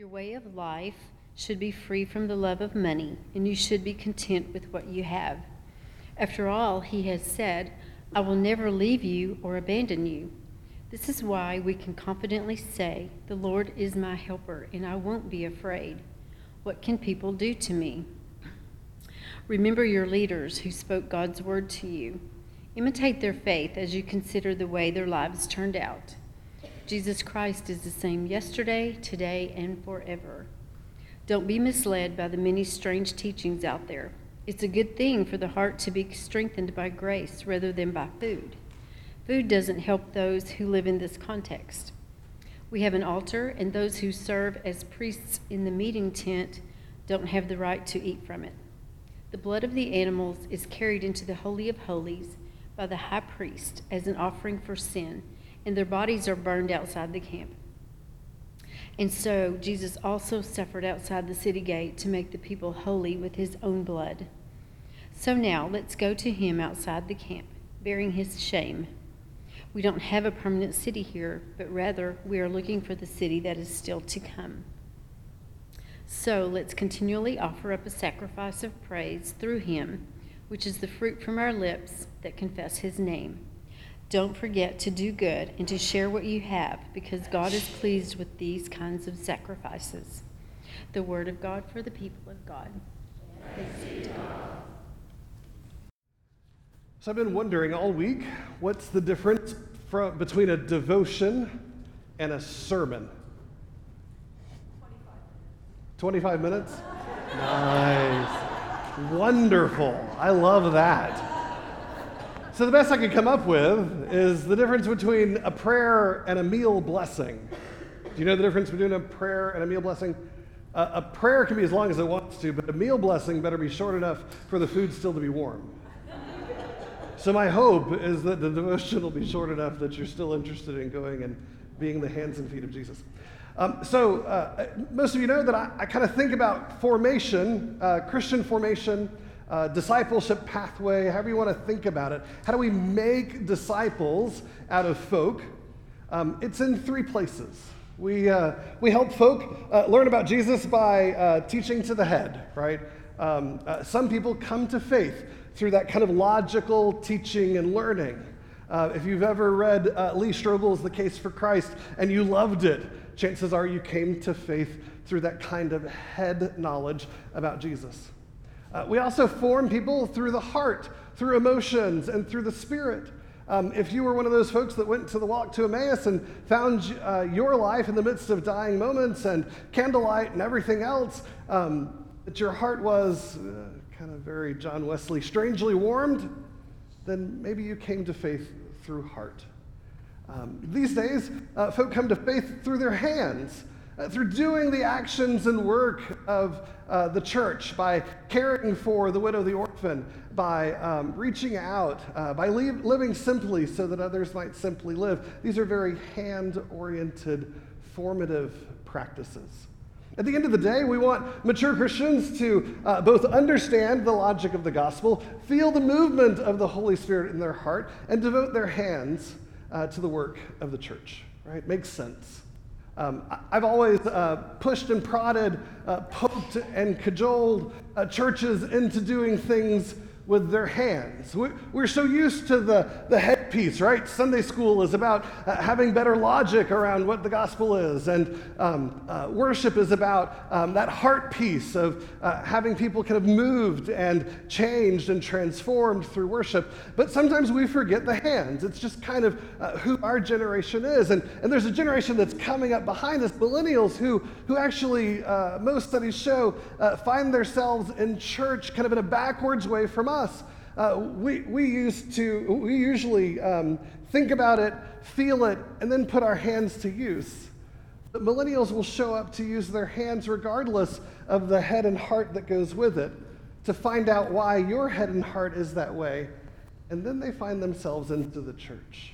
Your way of life should be free from the love of money, and you should be content with what you have. After all, he has said, I will never leave you or abandon you. This is why we can confidently say, The Lord is my helper, and I won't be afraid. What can people do to me? Remember your leaders who spoke God's word to you. Imitate their faith as you consider the way their lives turned out. Jesus Christ is the same yesterday, today, and forever. Don't be misled by the many strange teachings out there. It's a good thing for the heart to be strengthened by grace rather than by food. Food doesn't help those who live in this context. We have an altar, and those who serve as priests in the meeting tent don't have the right to eat from it. The blood of the animals is carried into the Holy of Holies by the high priest as an offering for sin, and their bodies are burned outside the camp. And so Jesus also suffered outside the city gate to make the people holy with his own blood. So now let's go to him outside the camp, bearing his shame. We don't have a permanent city here, but rather we are looking for the city that is still to come. So let's continually offer up a sacrifice of praise through him, which is the fruit from our lips that confess his name. Don't forget to do good and to share what you have, because God is pleased with these kinds of sacrifices. The word of God for the people of God. So I've been wondering all week what's the difference from, between a devotion and a sermon? 25 minutes? Nice. Wonderful. I love that. So, the best I could come up with is the difference between a prayer and a meal blessing. Do you know the difference between a prayer and a meal blessing? Uh, a prayer can be as long as it wants to, but a meal blessing better be short enough for the food still to be warm. so, my hope is that the devotion will be short enough that you're still interested in going and being the hands and feet of Jesus. Um, so, uh, most of you know that I, I kind of think about formation, uh, Christian formation uh, discipleship pathway, however you want to think about it. How do we make disciples out of folk? Um, it's in three places. We, uh, we help folk uh, learn about Jesus by uh, teaching to the head, right? Um, uh, some people come to faith through that kind of logical teaching and learning. Uh, if you've ever read Lee Strobel's The Case for Christ and you loved it, chances are you came to faith through that kind of head knowledge about Jesus. Uh, we also form people through the heart, through emotions, and through the spirit. Um, if you were one of those folks that went to the walk to Emmaus and found uh, your life in the midst of dying moments and candlelight and everything else, um, that your heart was uh, kind of very John Wesley, strangely warmed, then maybe you came to faith through heart. Um, these days, uh, folk come to faith through their hands uh, through doing the actions and work of uh, the church, by caring for the widow, the orphan, by um, reaching out, uh, by living simply so that others might simply live. These are very hand oriented, formative practices. At the end of the day, we want mature Christians to uh, both understand the logic of the gospel, feel the movement of the Holy Spirit in their heart, and devote their hands uh, to the work of the church. Right? Makes sense. Um, I've always uh, pushed and prodded, uh, poked and cajoled uh, churches into doing things with their hands. We're so used to the, the headpiece, right? Sunday school is about uh, having better logic around what the gospel is, and um, uh, worship is about um, that heart piece of uh, having people kind of moved and changed and transformed through worship. But sometimes we forget the hands. It's just kind of uh, who our generation is. And, and there's a generation that's coming up behind us, millennials, who, who actually, uh, most studies show, uh, find themselves in church kind of in a backwards way from us, uh, we, we used to, we usually um, think about it, feel it, and then put our hands to use. But millennials will show up to use their hands regardless of the head and heart that goes with it to find out why your head and heart is that way. And then they find themselves into the church.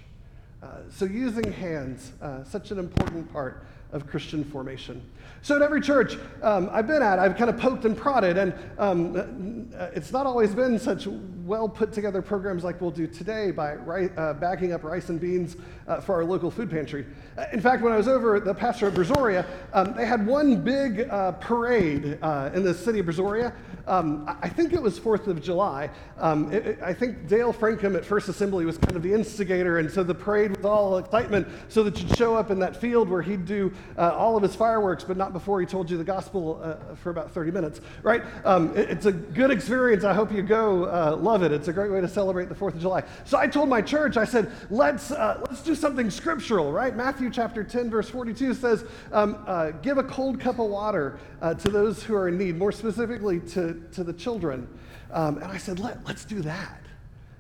Uh, so, using hands, uh, such an important part of Christian formation. So, at every church um, I've been at, I've kind of poked and prodded, and um, uh, it's not always been such well put together programs like we'll do today by uh, bagging up rice and beans uh, for our local food pantry. Uh, in fact, when I was over at the pastor of Brazoria, um, they had one big uh, parade uh, in the city of Brazoria. Um, I think it was 4th of July. Um, it, it, I think Dale Frankham at First Assembly was kind of the instigator, and so the parade was all excitement so that you'd show up in that field where he'd do all of his fireworks, but not before he told you the gospel for about 30 minutes, right? Um, it, it's a good experience. I hope you go uh, it. It's a great way to celebrate the 4th of July. So I told my church, I said, let's, uh, let's do something scriptural, right? Matthew chapter 10, verse 42 says, um, uh, give a cold cup of water uh, to those who are in need, more specifically to to, the children. Um, and I said, Let, let's do that.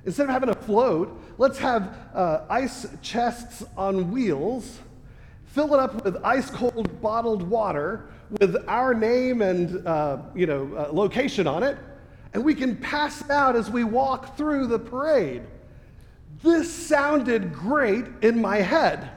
Instead of having a float, let's have uh, ice chests on wheels, fill it up with ice cold bottled water with our name and uh, you know, uh, location on it, and we can pass out as we walk through the parade. This sounded great in my head.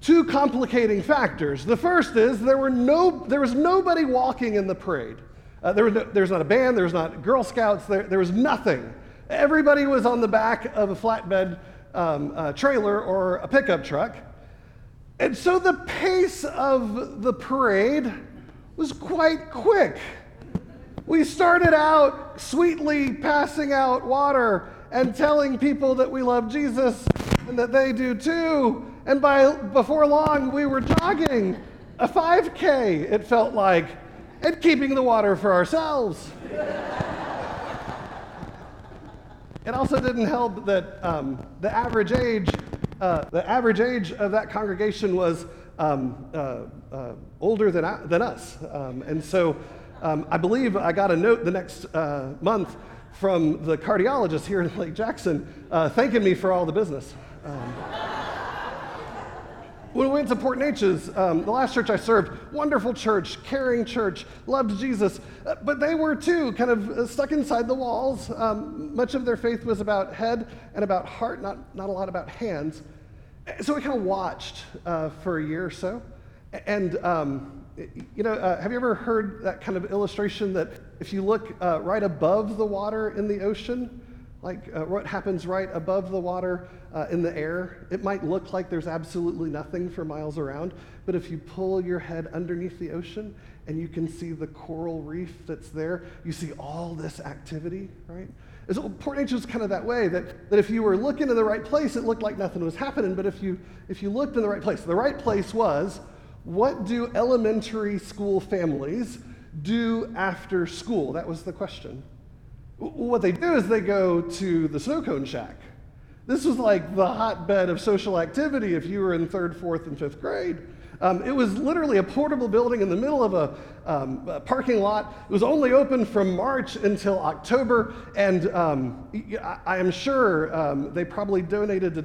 Two complicating factors. The first is there, were no, there was nobody walking in the parade. Uh, there was no, there's not a band, there's not Girl Scouts, there, there was nothing. Everybody was on the back of a flatbed um, trailer or a pickup truck. And so the pace of the parade was quite quick. We started out sweetly passing out water and telling people that we love Jesus and that they do too. And by before long, we were jogging a 5K, it felt like and keeping the water for ourselves. it also didn't help that um, the average age, uh, the average age of that congregation was um, uh, uh, older than, than us. Um, and so um, I believe I got a note the next uh, month from the cardiologist here in Lake Jackson uh, thanking me for all the business. Um, when we went to Port Neches, um, the last church I served, wonderful church, caring church, loved Jesus, uh, but they were too kind of uh, stuck inside the walls. Um, much of their faith was about head and about heart, not, not a lot about hands. So we kind of watched uh, for a year or so. And, um, you know, uh, have you ever heard that kind of illustration that if you look uh, right above the water in the ocean, like uh, what happens right above the water uh, in the air. It might look like there's absolutely nothing for miles around, but if you pull your head underneath the ocean and you can see the coral reef that's there, you see all this activity, right? So Port Neches is kind of that way that, that if you were looking in the right place, it looked like nothing was happening, but if you, if you looked in the right place, the right place was what do elementary school families do after school? That was the question. What they do is they go to the snow cone shack. This was like the hotbed of social activity if you were in third, fourth, and fifth grade. Um, it was literally a portable building in the middle of a, um, a, parking lot. It was only open from March until October, and um, I, am sure um, they probably donated to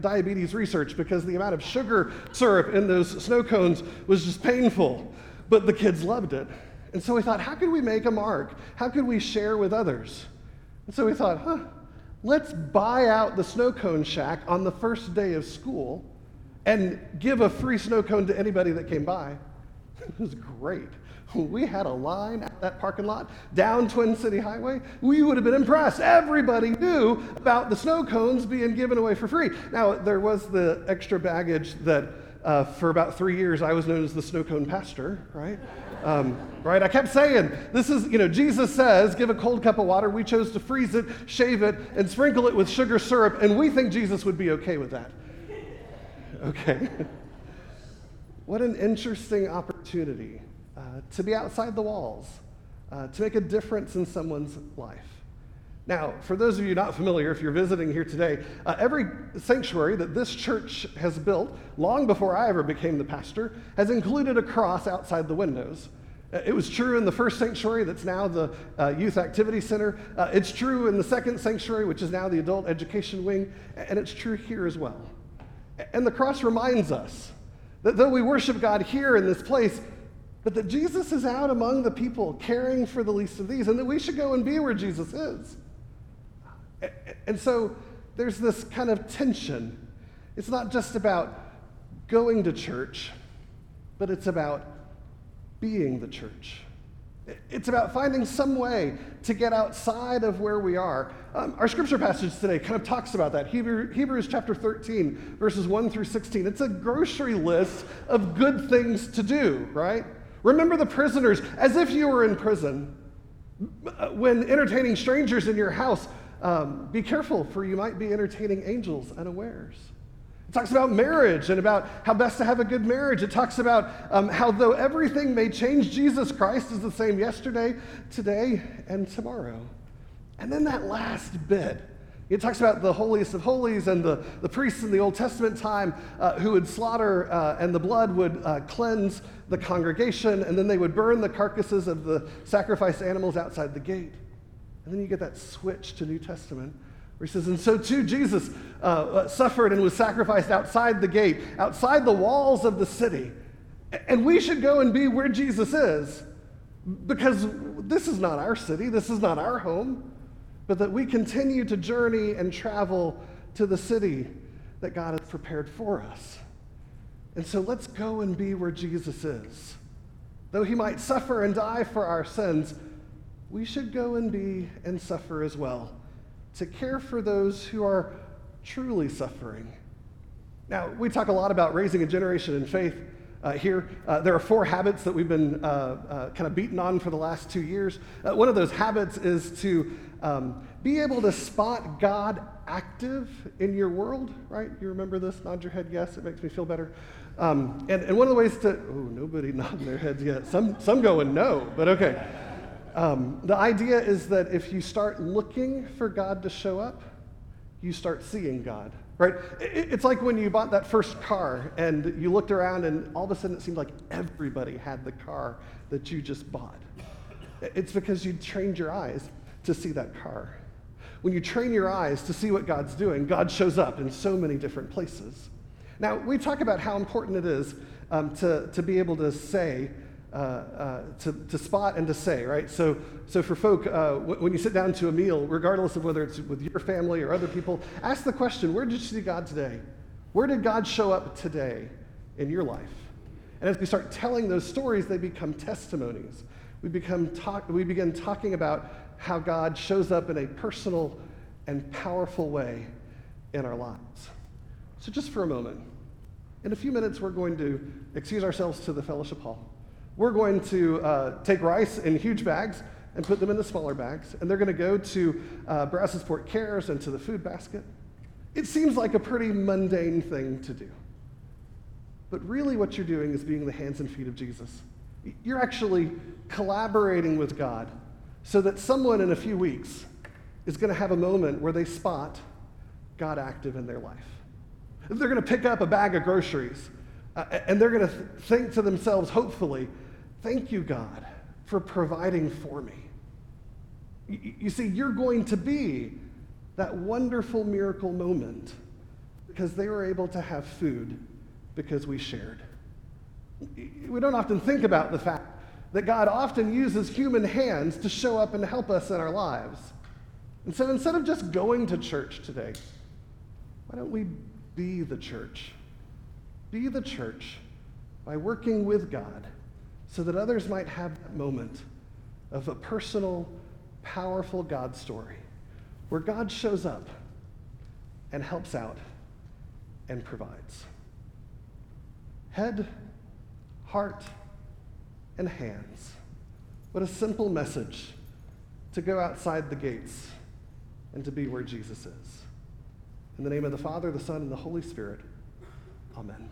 diabetes research because the amount of sugar syrup in those snow cones was just painful. But the kids loved it. And so we thought, how could we make a mark? How could we share with others? And so we thought, huh, let's buy out the snow cone shack on the first day of school and give a free snow cone to anybody that came by. It was great. We had a line at that parking lot down Twin City Highway. We would have been impressed. Everybody knew about the snow cones being given away for free. Now, there was the extra baggage that uh, for about three years I was known as the snow cone pastor, right? Um, right? I kept saying, this is, you know, Jesus says, give a cold cup of water. We chose to freeze it, shave it, and sprinkle it with sugar syrup, and we think Jesus would be okay with that. Okay. what an interesting opportunity uh, to be outside the walls, uh, to make a difference in someone's life. Now, for those of you not familiar, if you're visiting here today, uh, every sanctuary that this church has built, long before I ever became the pastor, has included a cross outside the windows. Uh, it was true in the first sanctuary, that's now the uh, Youth Activity Center. Uh, it's true in the second sanctuary, which is now the Adult Education Wing, and it's true here as well. And the cross reminds us that though we worship God here in this place, but that Jesus is out among the people caring for the least of these, and that we should go and be where Jesus is. And so there's this kind of tension. It's not just about going to church, but it's about being the church. It's about finding some way to get outside of where we are. Um, our scripture passage today kind of talks about that. Hebrew, Hebrews chapter 13, verses 1 through 16. It's a grocery list of good things to do, right? Remember the prisoners as if you were in prison. When entertaining strangers in your house, um, be careful, for you might be entertaining angels unawares. Talks about marriage and about how best to have a good marriage. It talks about um, how, though everything may change, Jesus Christ is the same yesterday, today, and tomorrow. And then that last bit, it talks about the holiest of holies and the, the priests in the Old Testament time uh, who would slaughter uh, and the blood would uh, cleanse the congregation, and then they would burn the carcasses of the sacrificed animals outside the gate. And then you get that switch to New Testament where he says, And so too Jesus uh, uh, suffered and was sacrificed outside the gate, outside the walls of the city. And we should go and be where Jesus is because this is not our city, this is not our home, but that we continue to journey and travel to the city that God has prepared for us. And so let's go and be where Jesus is. Though he might suffer and die for our sins, we should go and be and suffer as well, to care for those who are truly suffering. Now, we talk a lot about raising a generation in faith uh, here. Uh, there are four habits that we've been uh, uh kind of beaten on for the last two years. Uh, one of those habits is to um, be able to spot God active in your world, right? You remember this? Nod your head, yes, it makes me feel better. Um, and, and one of the ways to, oh, nobody nodding their heads yet. Some, some going no, but okay. Um, the idea is that if you start looking for God to show up, you start seeing God, right? It's like when you bought that first car and you looked around and all of a sudden it seemed like everybody had the car that you just bought. It's because you trained your eyes to see that car. When you train your eyes to see what God's doing, God shows up in so many different places. Now, we talk about how important it is um, to, to be able to say, uh, uh, to, to spot and to say, right? So, so for folk, uh, w- when you sit down to a meal, regardless of whether it's with your family or other people, ask the question where did you see God today? Where did God show up today in your life? And as we start telling those stories, they become testimonies. We, become talk, we begin talking about how God shows up in a personal and powerful way in our lives. So, just for a moment, in a few minutes, we're going to excuse ourselves to the fellowship hall. We're going to uh, take rice in huge bags and put them in the smaller bags, and they're going to go to uh, Brazosport Cares and to the food basket. It seems like a pretty mundane thing to do. But really, what you're doing is being the hands and feet of Jesus. You're actually collaborating with God so that someone in a few weeks is going to have a moment where they spot God active in their life. They're going to pick up a bag of groceries uh, and they're going to th- think to themselves, hopefully, Thank you, God, for providing for me. You, see, you're going to be that wonderful miracle moment because they were able to have food because we shared. We don't often think about the fact that God often uses human hands to show up and help us in our lives. And so instead of just going to church today, why don't we be the church? Be the church by working with God so that others might have that moment of a personal, powerful God story where God shows up and helps out and provides. Head, heart, and hands. What a simple message to go outside the gates and to be where Jesus is. In the name of the Father, the Son, and the Holy Spirit, amen.